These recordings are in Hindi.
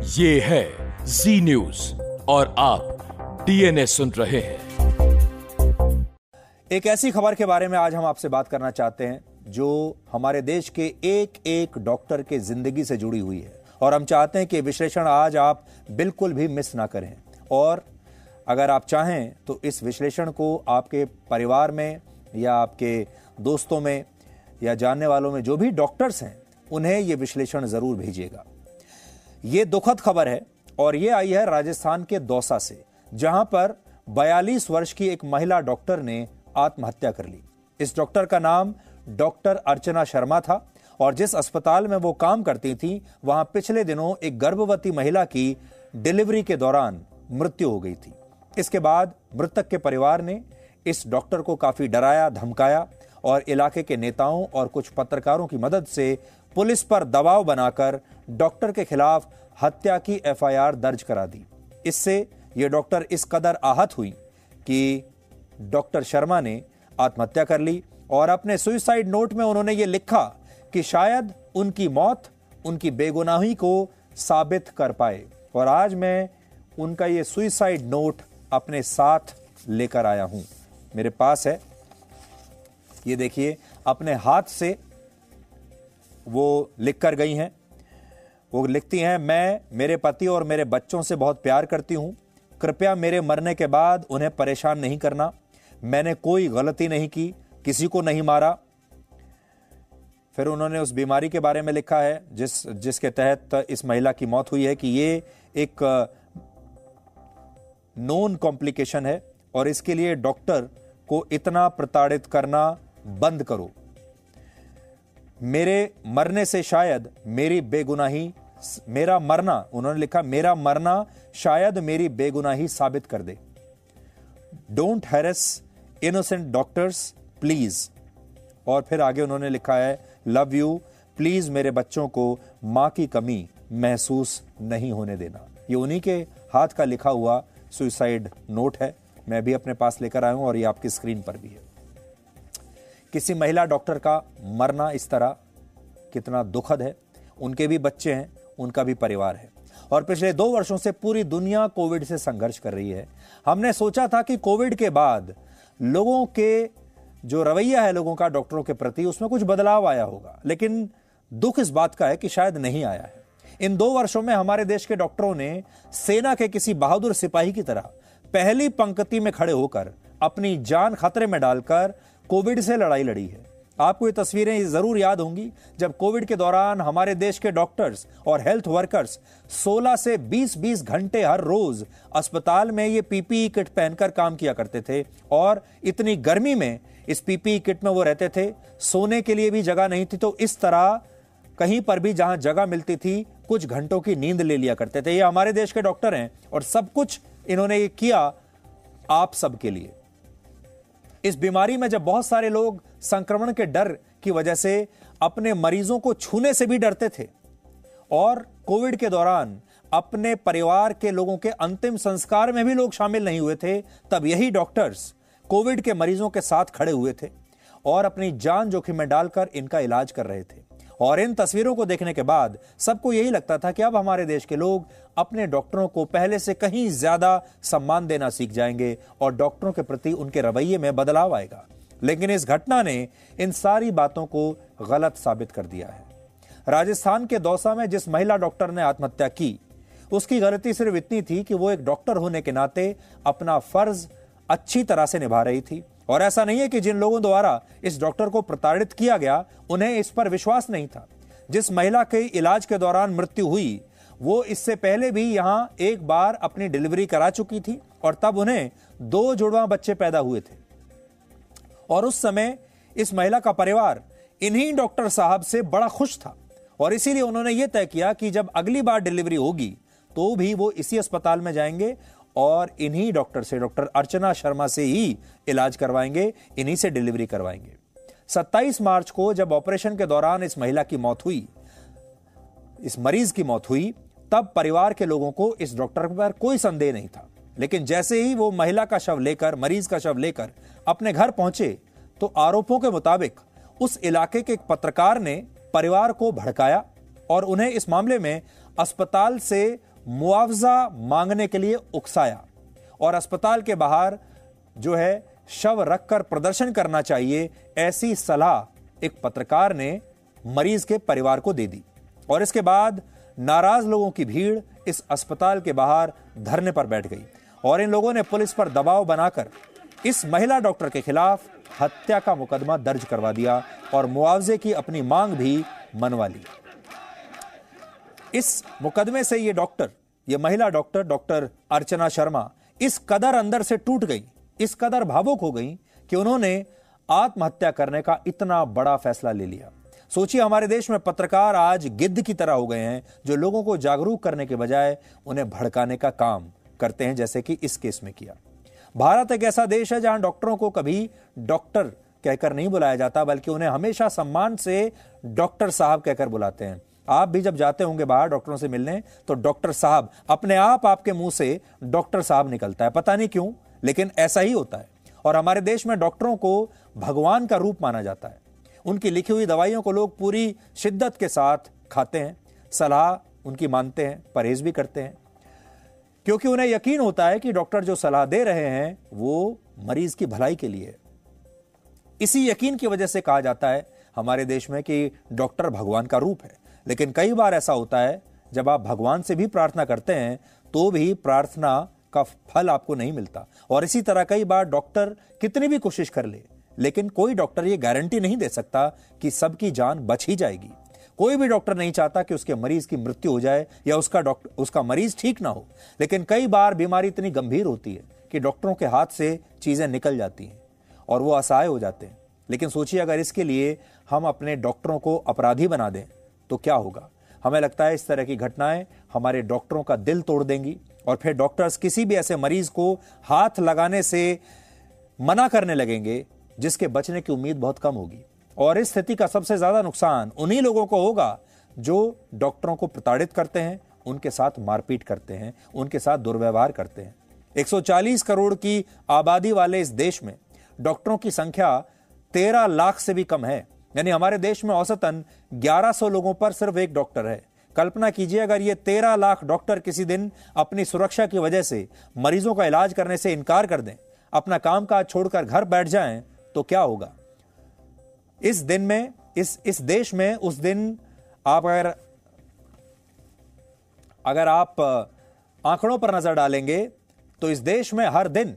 ये है जी न्यूज़ और आप डीएनए सुन रहे हैं। एक ऐसी खबर के बारे में आज हम आपसे बात करना चाहते हैं, जो हमारे देश के एक एक डॉक्टर के ज़िंदगी से जुड़ी हुई है। और हम चाहते हैं कि विश्लेषण आज आप बिल्कुल भी मिस ना करें। और अगर आप चाहें तो इस विश्लेषण को आपके परिवार में या आपके दोस्तों में या जानने वालों में जो भी डॉक्टर्स हैं, उन्हें यह विश्लेषण ज़रूर भेजिएगा। ये दुखद खबर है और ये आई है राजस्थान के दौसा से, जहाँ पर 42 वर्ष की एक महिला डॉक्टर ने आत्महत्या कर ली। इस डॉक्टर का नाम डॉक्टर अर्चना शर्मा था और जिस अस्पताल में वो काम करती थी, वहाँ पिछले दिनों एक गर्भवती महिला की डिलीवरी के दौरान मृत्यु हो गई थी। इसके बाद मृतक के परिवार ने इस डॉक्टर को काफ़ी डराया, धमकाया और इलाके के नेताओं और कुछ पत्रकारों की मदद से पुलिस पर दबाव बनाकर डॉक्टर के खिलाफ हत्या की एफआईआर दर्ज करा दी। इससे यह डॉक्टर इस कदर आहत हुई कि डॉक्टर शर्मा ने आत्महत्या कर ली और अपने सुइसाइड नोट में उन्होंने ये लिखा कि शायद उनकी मौत उनकी बेगुनाही को साबित कर पाए और आज मैं उनका ये सुइसाइड नोट अपने साथ लेकर आया हूँ। मेरे पास है। ये देखिए, अपने हाथ से वो लिख कर गई हैं। वो लिखती हैं, मैं, मेरे पति और मेरे बच्चों से बहुत प्यार करती हूँ। कृपया मेरे मरने के बाद उन्हें परेशान नहीं करना। मैंने कोई गलती नहीं की, किसी को नहीं मारा। फिर उन्होंने उस बीमारी के बारे में लिखा है, जिस, जिसके तहत इस महिला की मौत हुई है कि ये एक नोन कॉम्प्लिकेशन है और इसके लिए डॉक्टर को इतना प्रताड़ित करना बंद करो। मेरे मरने से शायद मेरी बेगुनाही, मेरा मरना, उन्होंने लिखा, मेरा मरना शायद मेरी बेगुनाही साबित कर दे। Don't harass innocent doctors please और फिर आगे उन्होंने लिखा है लव यू प्लीज़ मेरे बच्चों को माँ की कमी महसूस नहीं होने देना। ये उन्हीं के हाथ का लिखा हुआ सुइसाइड नोट है। मैं भी अपने पास लेकर आया हूँ और ये आपकी स्क्रीन पर भी है। किसी महिला डॉक्टर का मरना इस तरह कितना दुखद है। उनके भी बच्चे हैं, उनका भी परिवार है। और पिछले दो वर्षों से पूरी दुनिया कोविड से संघर्ष कर रही है। हमने सोचा था कि कोविड के बाद लोगों के जो रवैया है लोगों का, डॉक्टरों के प्रति, उसमें कुछ बदलाव आया होगा। लेकिन दुख इस बात का है कि शायद नहीं आया है। इन दो वर्षों में हमारे देश के डॉक्टरों ने सेना के किसी बहादुर सिपाही की तरह पहली पंक्ति में खड़े होकर अपनी जान खतरे में डालकर कोविड से लड़ाई लड़ी है। आपको ये तस्वीरें ज़रूर याद होंगी, जब कोविड के दौरान हमारे देश के डॉक्टर्स और हेल्थ वर्कर्स 16 से 20-20 घंटे हर रोज अस्पताल में ये पीपीई किट पहनकर काम किया करते थे और इतनी गर्मी में इस पीपीई किट में वो रहते थे। सोने के लिए भी जगह नहीं थी तो इस तरह कहीं पर भी जहाँ जगह मिलती थी, कुछ घंटों की नींद ले लिया करते थे। ये हमारे देश के डॉक्टर हैं और सब कुछ इन्होंने ये किया आप सबके लिए। इस बीमारी में जब बहुत सारे लोग संक्रमण के डर की वजह से अपने मरीजों को छूने से भी डरते थे और कोविड के दौरान अपने परिवार के लोगों के अंतिम संस्कार में भी लोग शामिल नहीं हुए थे, तब यही डॉक्टर्स कोविड के मरीजों के साथ खड़े हुए थे और अपनी जान जोखिम में डालकर इनका इलाज कर रहे थे। और इन तस्वीरों को देखने के बाद सबको यही लगता था कि अब हमारे देश के लोग अपने डॉक्टरों को पहले से कहीं ज़्यादा सम्मान देना सीख जाएँगे और डॉक्टरों के प्रति उनके रवैये में बदलाव आएगा। लेकिन इस घटना ने इन सारी बातों को गलत साबित कर दिया है। राजस्थान के दौसा में जिस महिला डॉक्टर ने आत्महत्या की, उसकी गलती सिर्फ़ इतनी थी कि वो एक डॉक्टर होने के नाते अपना फ़र्ज़ अच्छी तरह से निभा रही थी। और ऐसा नहीं है कि जिन लोगों द्वारा इस डॉक्टर को प्रताड़ित किया गया, उन्हें इस पर विश्वास नहीं था। जिस महिला के इलाज के दौरान मृत्यु हुई, वो इससे पहले भी यहाँ एक बार अपनी डिलीवरी करा चुकी थी और तब उन्हें दो जुड़वा बच्चे पैदा हुए थे। और उस समय इस महिला का परिवार इन्हीं डॉक्टर साहब से बड़ा खुश था और इसीलिए उन्होंने यह तय किया कि जब अगली बार डिलीवरी होगी तो भी वो इसी अस्पताल में जाएँगे और इन्हीं डॉक्टर से, डॉक्टर अर्चना शर्मा से ही इलाज करवाएँगे, इन्हीं से डिलीवरी करवाएँगे। 27 मार्च को जब ऑपरेशन के दौरान इस महिला की मौत हुई, इस मरीज़ की मौत हुई, तब परिवार के लोगों को इस डॉक्टर पर कोई संदेह नहीं था। लेकिन जैसे ही वो महिला का शव लेकर, मरीज़ का शव लेकर अपने घर पहुँचे तो आरोपों के मुताबिक उस इलाके के एक पत्रकार ने परिवार को भड़काया और उन्हें इस मामले में अस्पताल से मुआवजा मांगने के लिए उकसाया और अस्पताल के बाहर जो है शव रखकर प्रदर्शन करना चाहिए, ऐसी सलाह एक पत्रकार ने मरीज़ के परिवार को दे दी। और इसके बाद नाराज़ लोगों की भीड़ इस अस्पताल के बाहर धरने पर बैठ गई और इन लोगों ने पुलिस पर दबाव बनाकर इस महिला डॉक्टर के खिलाफ हत्या का मुकदमा दर्ज करवा दिया और मुआवजे की अपनी मांग भी मनवा ली। इस मुकदमे से ये डॉक्टर, ये महिला डॉक्टर डॉक्टर अर्चना शर्मा, इस कदर अंदर से टूट गई, इस कदर भावुक हो गई कि उन्होंने आत्महत्या करने का इतना बड़ा फैसला ले लिया। सोचिए, हमारे देश में पत्रकार आज गिद्ध की तरह हो गए हैं, जो लोगों को जागरूक करने के बजाय उन्हें भड़काने का काम करते हैं, जैसे कि इस केस में किया। भारत एक ऐसा देश है जहाँ डॉक्टरों को कभी डॉक्टर कहकर नहीं बुलाया जाता, बल्कि उन्हें हमेशा सम्मान से डॉक्टर साहब कहकर बुलाते हैं। आप भी जब जाते होंगे बाहर डॉक्टरों से मिलने तो डॉक्टर साहब, अपने आप आपके मुँह से डॉक्टर साहब निकलता है। पता नहीं क्यों, लेकिन ऐसा ही होता है। और हमारे देश में डॉक्टरों को भगवान का रूप माना जाता है। उनकी लिखी हुई दवाइयों को लोग पूरी शिद्दत के साथ खाते हैं, सलाह उनकी मानते हैं, परहेज भी करते हैं। क्योंकि उन्हें यकीन होता है कि डॉक्टर जो सलाह दे रहे हैं, वो मरीज़ की भलाई के लिए इसी यकीन की वजह से कहा जाता है हमारे देश में कि डॉक्टर भगवान का रूप है। लेकिन कई बार ऐसा होता है, जब आप भगवान से भी प्रार्थना करते हैं तो भी प्रार्थना का फल आपको नहीं मिलता। और इसी तरह कई बार डॉक्टर कितनी भी कोशिश कर ले, लेकिन कोई डॉक्टर ये गारंटी नहीं दे सकता कि सबकी जान बच ही जाएगी। कोई भी डॉक्टर नहीं चाहता कि उसके मरीज़ की मृत्यु हो जाए या उसका डॉक्टर उसका मरीज़ ठीक ना हो। लेकिन कई बार बीमारी इतनी गंभीर होती है कि डॉक्टरों के हाथ से चीज़ें निकल जाती हैं और वो असहाय हो जाते हैं। लेकिन सोचिए अगर इसके लिए हम अपने डॉक्टरों को अपराधी बना दें तो क्या होगा? हमें लगता है इस तरह की घटनाएँ हमारे डॉक्टरों का दिल तोड़ देंगी और फिर डॉक्टर्स किसी भी ऐसे मरीज़ को हाथ लगाने से मना करने लगेंगे, जिसके बचने की उम्मीद बहुत कम होगी। और इस स्थिति का सबसे ज़्यादा नुकसान उन्हीं लोगों को होगा जो डॉक्टरों को प्रताड़ित करते हैं, उनके साथ मारपीट करते हैं, उनके साथ दुर्व्यवहार करते हैं। 140 करोड़ की आबादी वाले इस देश में डॉक्टरों की संख्या 13 लाख से भी कम है। यानी हमारे देश में औसतन 1100 लोगों पर सिर्फ़ एक डॉक्टर है। कल्पना कीजिए अगर ये 13 लाख डॉक्टर किसी दिन अपनी सुरक्षा की वजह से, मरीजों का इलाज करने से इनकार कर दें, अपना काम काज छोड़कर घर बैठ जाएँ तो क्या होगा? इस दिन में, इस इस देश में उस दिन आप अगर अगर आप, आंकड़ों पर नज़र डालेंगे तो इस देश में हर दिन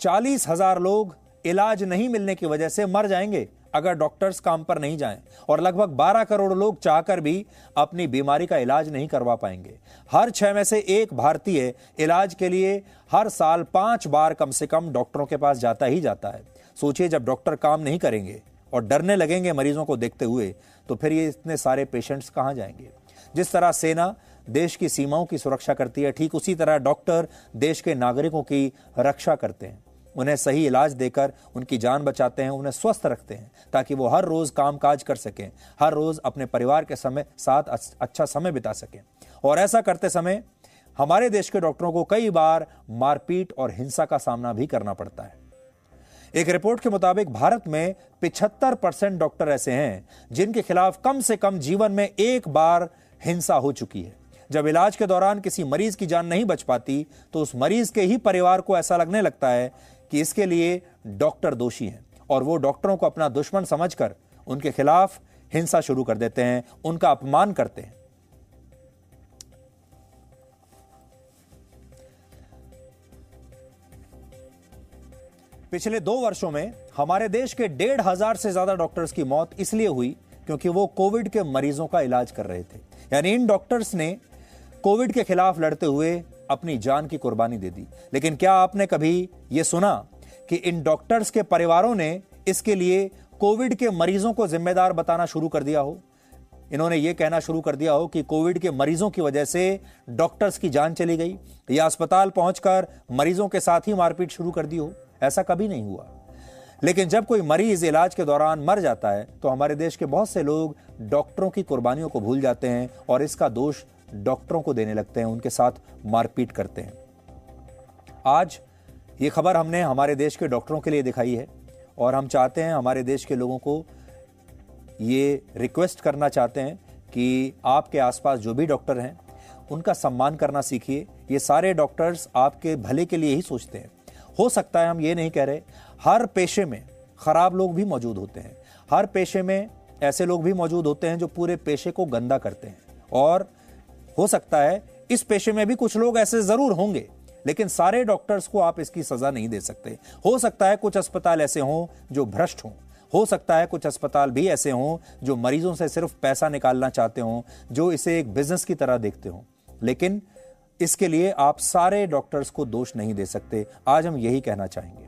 चालीस हज़ार लोग इलाज नहीं मिलने की वजह से मर जाएँगे। अगर डॉक्टर्स काम पर नहीं जाएँ और लगभग 12 करोड़ लोग चाहकर भी अपनी बीमारी का इलाज नहीं करवा पाएँगे। हर छह में से एक भारतीय इलाज के लिए हर साल पाँच बार कम से कम डॉक्टरों के पास जाता ही जाता है। सोचिए जब डॉक्टर काम नहीं करेंगे और डरने लगेंगे मरीजों को देखते हुए तो फिर ये इतने सारे पेशेंट्स कहाँ जाएँगे? जिस तरह सेना देश की सीमाओं की सुरक्षा करती है, ठीक उसी तरह डॉक्टर देश के नागरिकों की रक्षा करते हैं। उन्हें सही इलाज देकर उनकी जान बचाते हैं, उन्हें स्वस्थ रखते हैं, ताकि वो हर रोज काम काज कर सकें, हर रोज अपने परिवार के समय, साथ अच्छा समय बिता सकें। और ऐसा करते समय हमारे देश के डॉक्टरों को कई बार मारपीट और हिंसा का सामना भी करना पड़ता है। एक रिपोर्ट के मुताबिक भारत में पिछहत्तर परसेंट डॉक्टर ऐसे हैं, जिनके खिलाफ कम से कम जीवन में एक बार हिंसा हो चुकी है। जब इलाज के दौरान किसी मरीज़ की जान नहीं बच पाती तो उस मरीज़ के ही परिवार को ऐसा लगने लगता है कि इसके लिए डॉक्टर दोषी हैं और वो डॉक्टरों को अपना दुश्मन समझकर उनके खिलाफ हिंसा शुरू कर देते हैं, उनका अपमान करते हैं। पिछले दो वर्षों में हमारे देश के डेढ़ हज़ार से ज़्यादा डॉक्टर्स की मौत इसलिए हुई क्योंकि वो कोविड के मरीजों का इलाज कर रहे थे। यानी इन डॉक्टर्स ने कोविड के खिलाफ लड़ते हुए अपनी जान की कुर्बानी दे दी। लेकिन क्या आपने कभी यह सुना कि इन डॉक्टर्स के परिवारों ने इसके लिए कोविड के मरीजों को जिम्मेदार बताना शुरू कर दिया हो? इन्होंने यह कहना शुरू कर दिया हो कि कोविड के मरीजों की वजह से डॉक्टर्स की जान चली गई, या अस्पताल पहुंचकर मरीजों के साथ ही मारपीट शुरू कर दी हो? ऐसा कभी नहीं हुआ। लेकिन जब कोई मरीज़ इलाज के दौरान मर जाता है तो हमारे देश के बहुत से लोग डॉक्टरों की कुर्बानियों को भूल जाते हैं और इसका दोष डॉक्टरों को देने लगते हैं, उनके साथ मारपीट करते हैं। आज ये खबर हमने हमारे देश के डॉक्टरों के लिए दिखाई है और हम चाहते हैं हमारे देश के लोगों को ये रिक्वेस्ट करना चाहते हैं कि आपके आसपास जो भी डॉक्टर हैं, उनका सम्मान करना सीखिए। ये सारे डॉक्टर्स आपके भले के लिए ही सोचते हैं। हो सकता है हम ये नहीं कह रहे, हर पेशे में खराब लोग भी मौजूद होते हैं। हर पेशे में ऐसे लोग भी मौजूद होते हैं जो पूरे पेशे को गंदा करते हैं और हो सकता है इस पेशे में भी कुछ लोग ऐसे ज़रूर होंगे, लेकिन सारे डॉक्टर्स को आप इसकी सजा नहीं दे सकते। हो सकता है कुछ अस्पताल ऐसे हों जो भ्रष्ट हों। हो सकता है कुछ अस्पताल भी ऐसे हों जो मरीजों से सिर्फ़ पैसा निकालना चाहते हों, जो इसे एक बिज़नेस की तरह देखते हों। लेकिन इसके लिए आप सारे डॉक्टर्स को दोष नहीं दे सकते। आज हम यही कहना चाहेंगे।